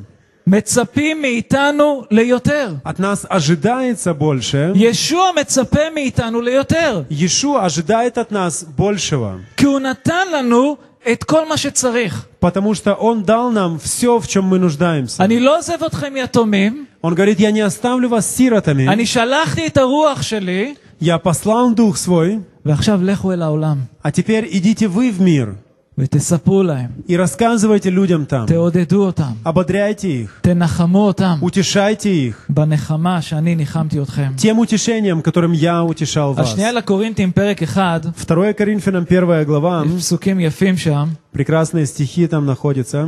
מצפים מאיתנו ליותר. От нас ожидается больше. ישוע מצפה מאיתנו ליותר. Иешуа ожидает от нас большего. כי הוא נתן לנו את כל מה שצריך. Потому что Он дал нам все, в чем мы нуждаемся. אני לא עוזב אתכם יתומים, Он говорит, я не оставлю вас сиротами. אני שלחתי את הרוח שלי, Я послал Дух Свой, ועכשיו לכו אל העולם а теперь идите вы в мир ותספרו להם, и рассказывайте людям там. תעודדו אותם, Ободряйте их, תנחמו אותם утешайте их בנחמה שאני ניחמתי אתכם. тем утешением, которым я утешал вас. השנייה לקורינתים, פרק אחד, 2 Коринфянам 1 глава, יש פסוקים יפים שם, прекрасные стихи там находятся.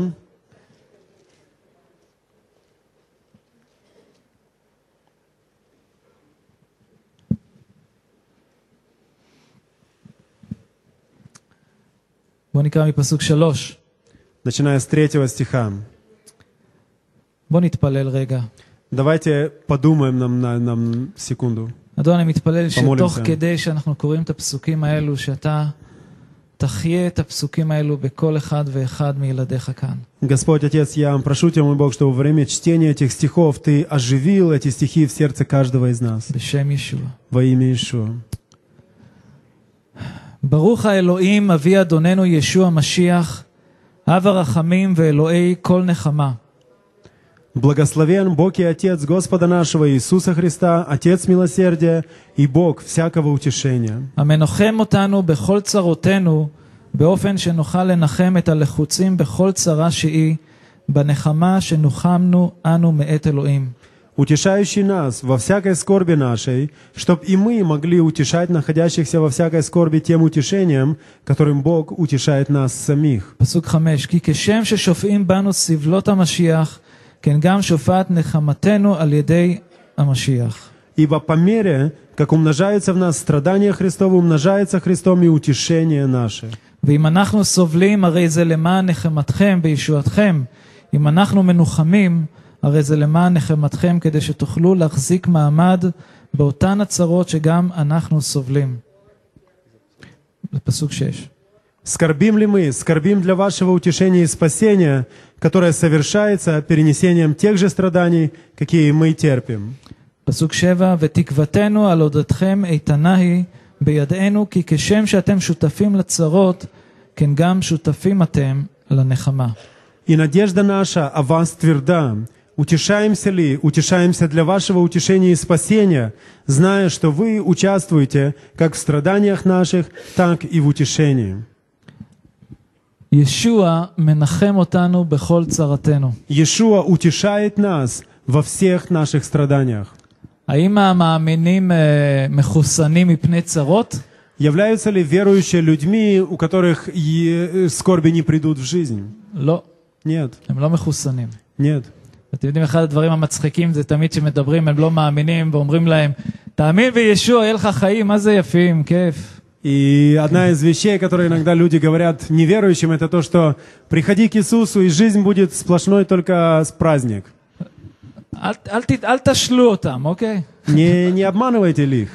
בואו נקרא מפסוק שלוש. начиная с третьего стиха. בואו נתפלל רגע. Давайте подумаем нам на нам секунду. אדון, אני מתפלל במולים שתוך שם. כדי שאנחנו קוראים את הפסוקים האלו, שאתה תחיה את הפסוקים האלו בכל אחד ואחד מילדיך כאן. Господь Отец, я прошу Тебя, мой Бог, что во время чтения этих стихов Ты оживил эти стихи в сердце каждого из нас. בשם ישוע. Во имя Иешуа. ברוך האלוהים, אבי אדוננו ישוע משיח, אב הרחמים ואלוהי כל נחמה. Благословен Бог и Отец Господа нашего Иисуса Христа, Отец милосердия и Бог всякого утешения, המנחם אותנו בכל צרותינו, באופן שנוכל לנחם את הלחוצים בכל צרה שהיא, בנחמה שנוחמנו אנו מאת אלוהים. утешающий нас во всякой скорби нашей, чтоб и мы могли утешать находящихся во всякой скорби тем утешением, которым Бог утешает нас самих. פסוק חמש, כי כשם ששופעים בנו סבלות המשיח, כן גם שופעת נחמתנו על ידי המשיח. Ибо по мере, как умножаются в нас страдания Христовы, умножается Христом и утешение наше. ואם אנחנו סובלים, הרי זה למען נחמתכם וישועתכם. אם אנחנו מנוחמים, הרי זה למען נחמתכם, כדי שתוכלו להחזיק מעמד באותן הצרות שגם אנחנו סובלים. לפסוק שש. Скорбим ли мы? Скорбим для вашего утешения и спасения, которое совершается перенесением тех же страданий, какие и мы терпим. פסוק שבע, ותקוותנו על עודתכם איתנה היא בידנו, כי כשם שאתם שותפים לצרות, כן גם שותפים אתם לנחמה. И надежда наша о вас тверда. Утешаемся ли, утешаемся для вашего утешения и спасения, зная, что вы участвуете как в страданиях наших, так и в утешении. Иешуа утешает нас во всех наших страданиях. Являются ли верующие людьми, у которых э, скорби не придут в жизнь? Нет. Нет. אתם יודעים, אחד הדברים המצחיקים זה תמיד שמדברים, הם לא מאמינים ואומרים להם, תאמין בישוע, יהיה לך חיים, מה זה יפים, כיף. И одна из вещей, которые иногда люди говорят неверующим, это то, что приходи к Иисусу, и жизнь будет сплошной только с праздник. אל, אל, ת- אל תשלו אותם, אוקיי? Не, не обманывайте ли их.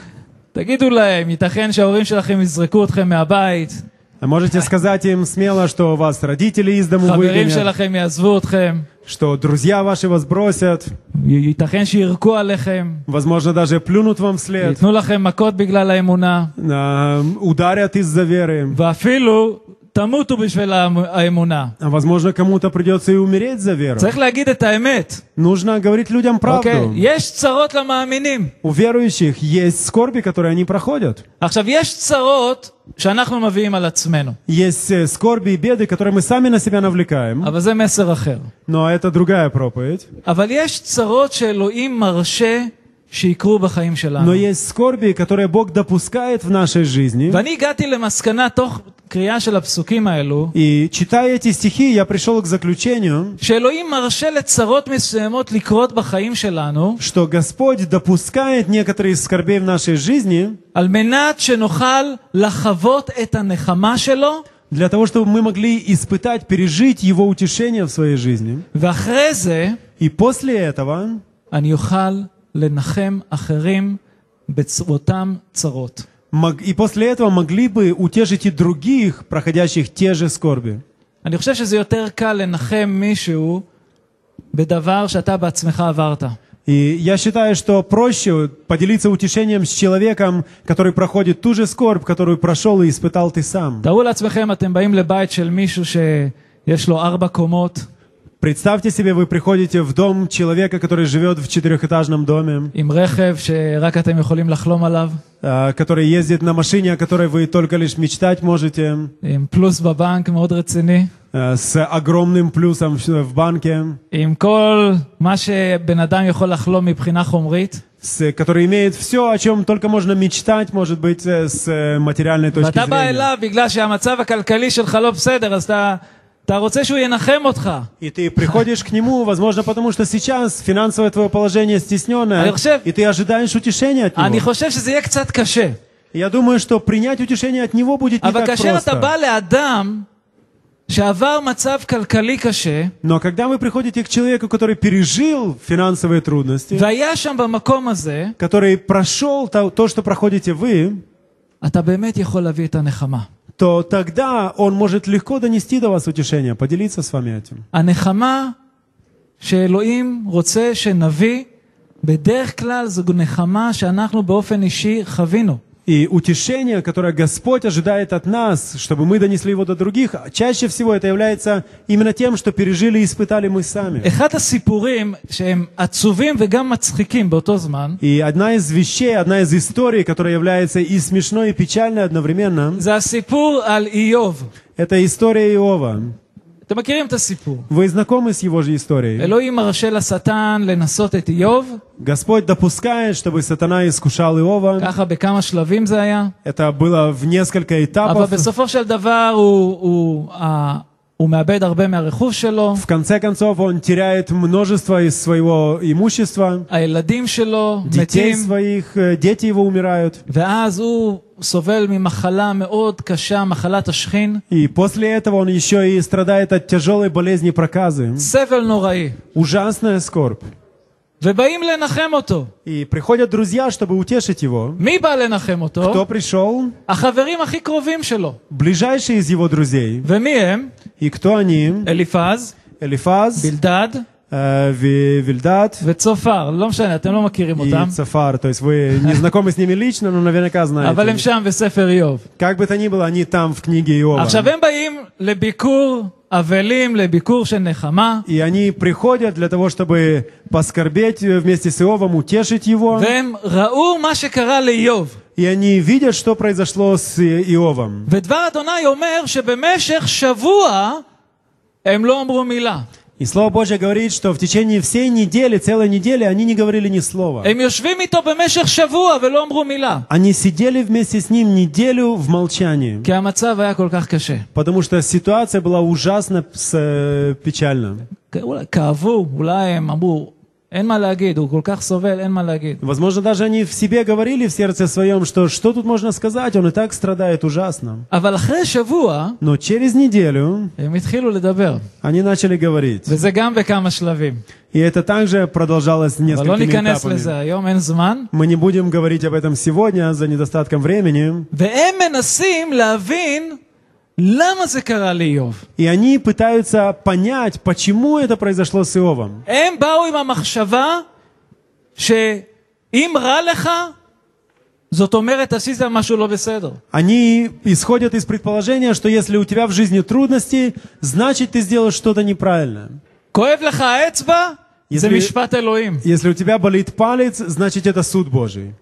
תגידו להם, ייתכן שההורים שלכם יזרקו אתכם מהבית, А Можете сказать им смело, что вас родители из дому חברים выгонят, שלכם יעזבו אתכם, что друзья ваши вас бросят, י- ייתכן שירקו עליכם, возможно, даже плюнут вам вслед, ייתנו לכם מכות בגלל האמונה, а, ударят из-за веры. ואפילו תמותו בשביל האמ- האמונה. А возможно, кому-то придется и умереть за веру. צריך להגיד את האמת, Нужно говорить людям אוקיי? правду. יש צרות למאמינים. У верующих есть скорби, которые они проходят. עכשיו, יש צרות שאנחנו מביאים על עצמנו, Есть э, скорби и беды, которые мы сами на себя навлекаем. אבל זה מסר אחר. Но это другая проповедь. אבל יש צרות שאלוהים מרשה שיקרו בחיים שלנו. Но есть скорби, которые Бог допускает в нашей жизни. ואני הגעתי למסקנה תוך קריאה של הפסוקים האלו, И читая эти стихи, я пришел к заключению, שאלוהים מרשה לצרות מסוימות לקרות בחיים שלנו, что Господь допускает некоторые из скорбей в нашей жизни על מנת שנוכל לחוות את הנחמה שלו, для того, чтобы мы могли испытать, пережить Его утешение в своей жизни. ואחרי זה И после этого אני אוכל לנחם אחרים באותם צרות. мог- и после этого могли бы утешить и других, проходящих те же скорби. אני חושב שזה יותר קל לנחם מישהו בדבר שאתה בעצמך עברת. И я считаю, что проще поделиться утешением с человеком, который проходит ту же скорбь, которую прошел и испытал ты сам. תארו לעצמכם, אתם באים לבית של מישהו שיש לו ארבע קומות, Представьте себе, вы приходите в дом человека, который живет в четырехэтажном доме, э, который ездит на машине, о которой вы только лишь мечтать можете, э, с огромным плюсом в банке, который имеет все, о чем только можно мечтать, может быть, э, с материальной точки зрения. אליו בגלל שהמצב הכלכלי שלך לא בסדר, אז אתה, אתה רוצה שהוא ינחם אותך. И ты приходишь к нему, возможно, потому что сейчас финансовое твое положение стесненное, אני חושב- и ты ожидаешь утешения от אני него. חושב שזה יהיה קצת קשה. Я думаю, что принять утешение от него будет не אבל так כאשר אתה просто. בא לאדם שעבר מצב כלכלי קשה, Но когда вы приходите к человеку, который пережил финансовые трудности, והיה שם במקום הזה, который прошел то, то, что проходите вы, אתה באמת יכול להביא את הנחמה. то тогда он может легко донести до вас утешение, поделиться с вами этим. הנחמה שאלוהים רוצה שנביא, בדרך כלל זו נחמה שאנחנו באופן אישי חווינו. И утешение, которое Господь ожидает от нас, чтобы мы донесли его до других, а чаще всего это является именно тем, что пережили и испытали мы сами. И одна из вещей, одна из историй, которая является и смешной, и печальной одновременно, это история Иова. אתם מכירים את הסיפור. Вы знакомы с его же историей? אלוהים מרשה לשטן לנסות את איוב, Господь допускает, чтобы сатана искушал Иова. ככה בכמה שלבים זה היה, Это было в несколько אבל этапов. בסופו של דבר הוא, הוא, אה, הוא מאבד הרבה מהרכוש שלו, В конце концов, он теряет множество из своего имущества, הילדים שלו детей מתים, своих, э, дети его умирают. ואז הוא סובל ממחלה מאוד קשה, מחלת השכין, И после этого он еще и страдает от тяжелой болезни проказы. סבל נוראי. Ужасная скорбь. И приходят друзья, чтобы утешить его. Кто пришел? Ближайшие из его друзей. И кто они? Элифаз, Элифаз, БИЛДАД. Вильдат וצופר. לא משנה, אתם לא מכירים אותם. и Цафар. То есть вы не знакомы с ними лично, но наверняка אבל הם знаете. שם בספר איוב. Как бы то ни было, они там в книге Иова. עכשיו הם באים לביקור אבלים, לביקור של נחמה, И они приходят для того, чтобы поскорбеть вместе с Иовом, утешить его. והם ראו מה שקרה לאיוב. И они видят, что произошло с Иовом. ודבר אדוני אומר שבמשך שבוע הם לא אמרו מילה. И Слово Божье говорит, что в течение всей недели, целой недели, они не говорили ни слова. Они сидели вместе с ним неделю в молчании. Потому что ситуация была ужасно э, печальна. Возможно, даже они в себе говорили в сердце своем, что что тут можно сказать, он и так страдает ужасно. Но через неделю они начали говорить. И это также продолжалось несколькими этапами. Мы не будем говорить об этом сегодня за недостатком времени. והם מנסים להבין למה זה קרה לאיוב. И они пытаются понять, почему это произошло с Иовом. הם באו עם המחשבה שאם רע לך, זאת אומרת עשית משהו לא בסדר. Они исходят из предположения, что если у тебя в жизни трудности, значит ты сделал что-то неправильно. כואב לך האצבע, זה Если- משפט אלוהים. Если у тебя болит палец, значит это суд Божий.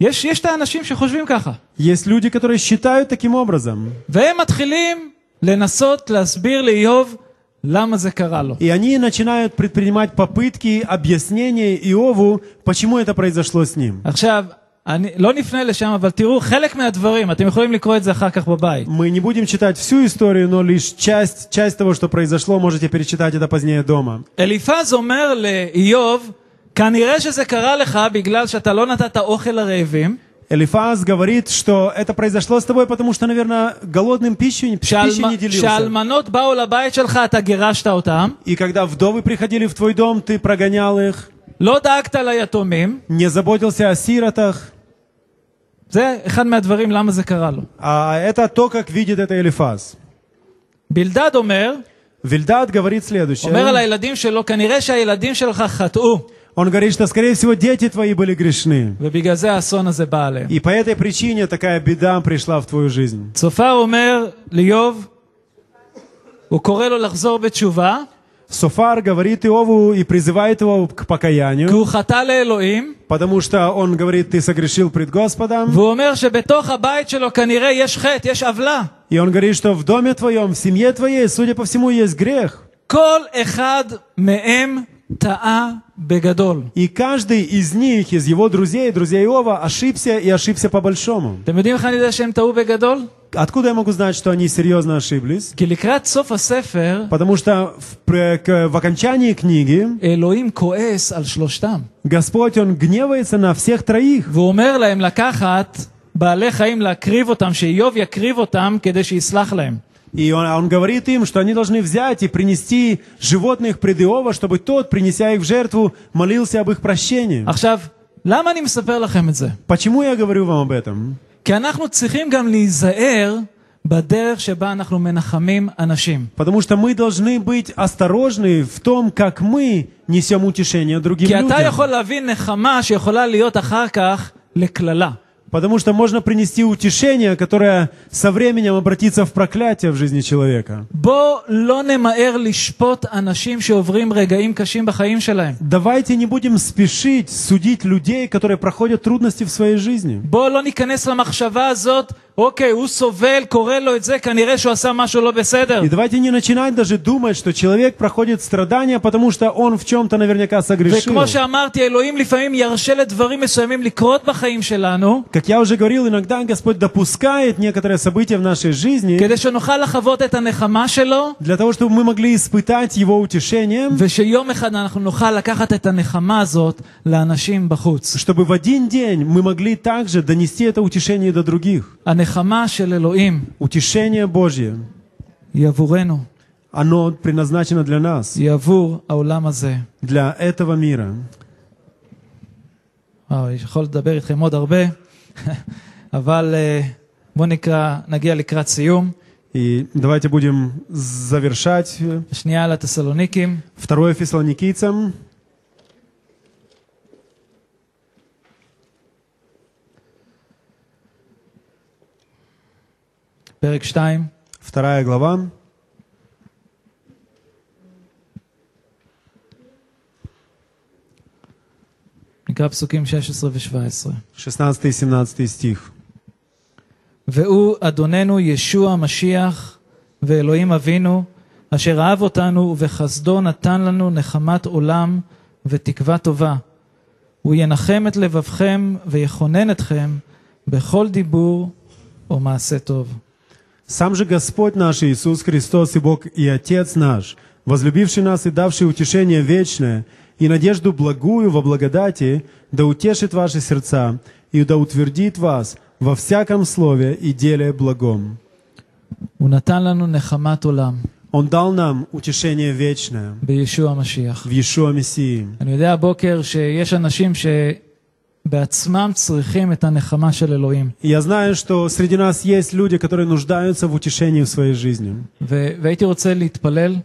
יש, יש את האנשים שחושבים ככה. Есть люди, которые считают таким образом. והם מתחילים לנסות להסביר לאיוב למה זה קרה לו. И они начинают предпринимать попытки объяснения Иову, почему это произошло с ним. עכשיו, אני, לא נפנה לשם, אבל תראו, חלק מהדברים, אתם יכולים לקרוא את זה אחר כך בבית. Мы не будем читать всю историю, но лишь часть, часть того, что произошло, можете перечитать это позднее дома. אליפז אומר לאיוב, כנראה שזה קרה לך בגלל שאתה לא נתת אוכל לרעבים, Элифаз говорит, что это произошло с тобой, потому что, наверное, голодным пищей, пищей не делился. כשהאלמנות באו לבית שלך, אתה גירשת אותם, И когда вдовы приходили в твой дом, ты прогонял их, לא דאגת ליתומים, не заботился о сиротах. זה אחד מהדברים למה זה קרה לו. А это то, как видит это Элифаз. בלדד אומר, Вильдат говорит אומר על следующее. הילדים שלו, כנראה שהילדים שלך חטאו, Он говорит, что, скорее всего, дети твои были грешны. И по этой причине такая беда пришла в твою жизнь. Софар говорит Иову и призывает его к покаянию, потому что он говорит, ты согрешил пред Господом. И он говорит, что в доме твоем, в семье твоей, судя по всему, есть грех. כל אחד מהם טעה בגדול. И каждый из них, из его друзей, друзей Иова, ошибся и ошибся по-большому. אתם יודעים איך אני יודע שהם טעו בגדול? Откуда я могу знать, что они серьезно ошиблись? כי לקראת סוף הספר, Потому что в, пр- к- в окончании книги אלוהים כועס על שלושתם. Господь, Он гневается на всех троих. והוא אומר להם לקחת בעלי חיים להקריב אותם, שאיוב יקריב אותם כדי שיסלח להם. И он, он говорит им, что они должны взять и принести животных пред Иова, чтобы тот, принеся их в жертву, молился об их прощении. עכשיו, למה אני מספר לכם את זה? Почему я говорю вам об этом? כי אנחנו צריכים גם להיזהר בדרך שבה אנחנו מנחמים אנשים. Потому что мы должны быть осторожны в том, как мы несем утешение другим כי אתה людям. יכול להבין נחמה שיכולה להיות אחר כך לקללה. Потому что можно принести утешение, которое со временем обратится в проклятие в жизни человека. Давайте не будем спешить судить людей, которые проходят трудности в своей жизни. Окей, у совель, это идзе, канире, что аса машу ло беседер. И давайте не начинать даже думать, что человек проходит страдания, потому что он в чем-то наверняка согрешил. Как я уже говорил, иногда Господь допускает некоторые события в нашей жизни, для того, чтобы мы могли испытать Его утешение, чтобы в один день мы могли также донести это утешение до других. הנחמה של אלוהים Утешение Божье, היא עבורנו, оно предназначено для нас, היא עבור העולם הזה. для этого мира. וואו, אני יכול לדבר איתכם עוד הרבה, אבל אה, בואו נקרא, נגיע לקראת סיום. И давайте будем завершать. שנייה לתסלוניקים, Второе Фессалоникийцам, פרק 2, вторая глава, נקרא פסוקים 16 ו-17. 16 и 17 стих. והוא אדוננו ישוע המשיח ואלוהים אבינו, אשר אהב אותנו ובחסדו נתן לנו נחמת עולם ותקווה טובה. הוא ינחם את לבבכם ויכונן אתכם בכל דיבור או מעשה טוב. Сам же Господь наш Иисус Христос и Бог и Отец наш, возлюбивший нас и давший утешение вечное и надежду благую во благодати, да утешит ваши сердца и да утвердит вас во всяком слове и деле благом. Он дал нам утешение вечное в Иешуа Мессии. Я знаю, что есть люди, אני יודע הבוקר שיש אנשים שבעצמם צריכים את הנחמה של אלוהים. И я знаю, что среди нас есть люди, которые нуждаются в утешении в своей жизни. ו- והייתי רוצה להתפלל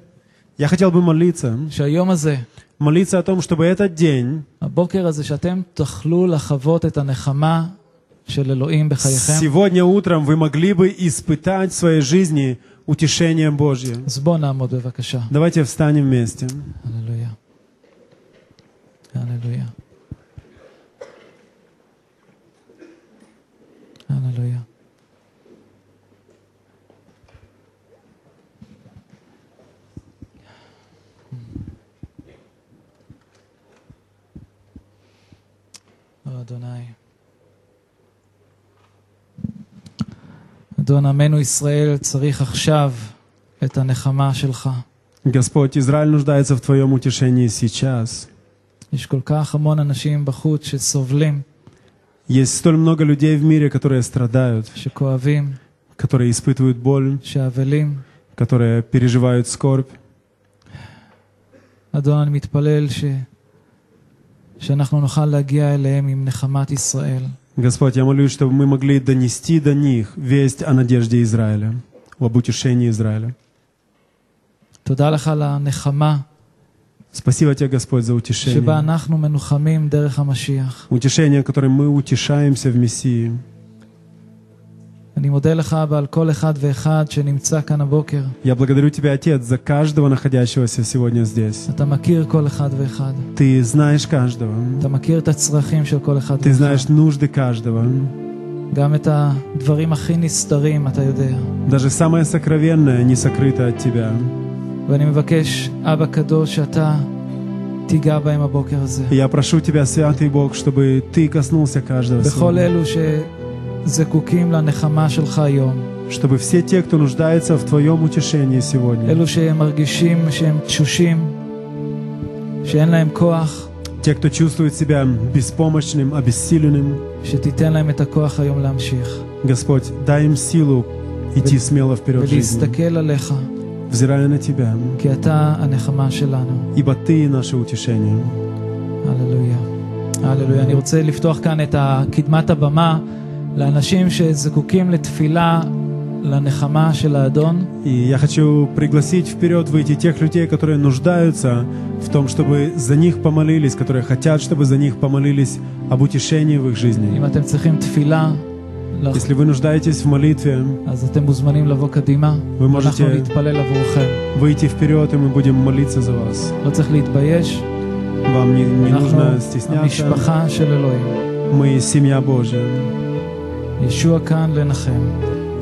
Я хотел бы молиться, שהיום הזה, молиться о том, чтобы этот день, הבוקר הזה, שאתם תוכלו לחוות את הנחמה של אלוהים בחייכם. сегодня утром вы могли бы испытать в своей жизни утешение Божье. אז בואו נעמוד בבקשה. Давайте встанем вместе. הללויה. הללויה. הללויה. או אדוני. אדון עמנו ישראל צריך עכשיו את הנחמה שלך. Господь, Израиль нуждается в Твоем утешении сейчас. יש כל כך המון אנשים בחוץ שסובלים, Есть столь много людей в мире, которые страдают, שכואבים, которые испытывают боль, שאבלים. которые переживают скорбь. אדון, אני מתפלל ש... שאנחנו נוכל להגיע אליהם עם נחמת ישראל. Господь, я молюсь, чтобы мы могли донести до них весть о надежде Израиля, об утешении Израиля. תודה לך על הנחמה Спасибо Тебе, Господь, за שבה утешение. אנחנו מנוחמים דרך המשיח. Утешение, которым мы утешаемся в Мессии. אני מודה לך, אבא, על כל אחד ואחד שנמצא כאן הבוקר. Я благодарю Тебя, Отец, за каждого находящегося сегодня здесь. אתה מכיר כל אחד ואחד. Ты знаешь каждого. אתה מכיר את הצרכים של כל אחד Ты знаешь ואחד. нужды каждого. גם את הדברים הכי נסתרים, אתה יודע. Даже самое сокровенное не сокрыто от Тебя. ואני מבקש, אבא קדוש, שאתה תיגע בהם הבוקר הזה. И я прошу Тебя, Святый Бог, чтобы Ты коснулся каждого בכל сегодня. אלו שזקוקים לנחמה שלך היום. Чтобы все те, кто нуждается в Твоем утешении сегодня, אלו שמרגישים שהם תשושים, שאין להם כוח, те, кто чувствует себя беспомощным, обессиленным, שתיתן להם את הכוח היום להמשיך. Господь, дай им силу идти смело вперед в жизни, ולהסתכל עליך, взирая на Тебя, כי אתה הנחמה שלנו. ибо Ты наше утешение. הללויה. הללויה. אני רוצה לפתוח כאן את קדמת הבמה לאנשים שזקוקים לתפילה לנחמה של האדון. И я хочу пригласить вперед выйти тех людей, которые нуждаются в том, чтобы за них помолились, которые хотят, чтобы за них помолились об утешении в их жизни. Если вы нуждаетесь в молитве, вы можете выйти вперед, и мы будем молиться за вас. Вам не, не нужно стесняться. Мы семья Божья.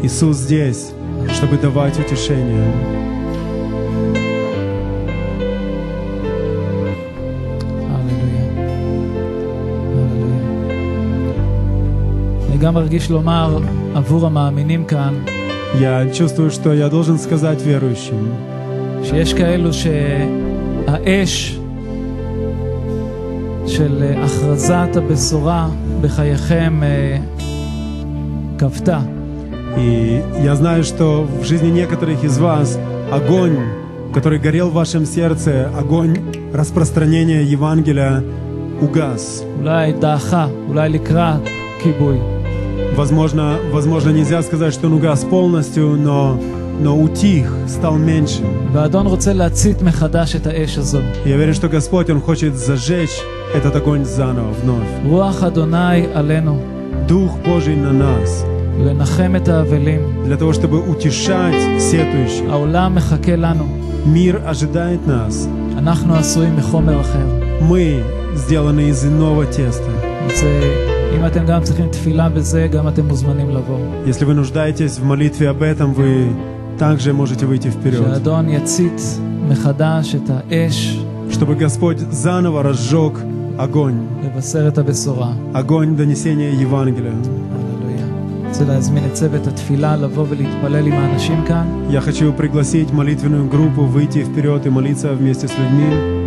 Иисус здесь, чтобы давать утешение. גם מרגיש לומר עבור המאמינים כאן, Я чувствую, что я должен сказать верующим, שיש כאלו שהאש של אה, הכרזת הבשורה בחייכם אה, כבתה. И я знаю, что в жизни некоторых из вас огонь, который горел в вашем сердце, огонь распространения Евангелия угас. אולי דעכה, אולי לקראת כיבוי. Возможно, возможно, нельзя сказать, что нугас полностью, но но утих, стал меньше. Я верю, что Господь, Он хочет зажечь этот огонь заново, вновь. Дух Божий на нас. Для того, чтобы утешать сетующих. Мир ожидает нас. Мы сделаны из иного теста. Если вы нуждаетесь в молитве об этом, вы также можете выйти вперед. Чтобы Господь заново разжег огонь. Огонь донесения Евангелия. Я хочу пригласить молитвенную группу выйти вперед и молиться вместе с людьми.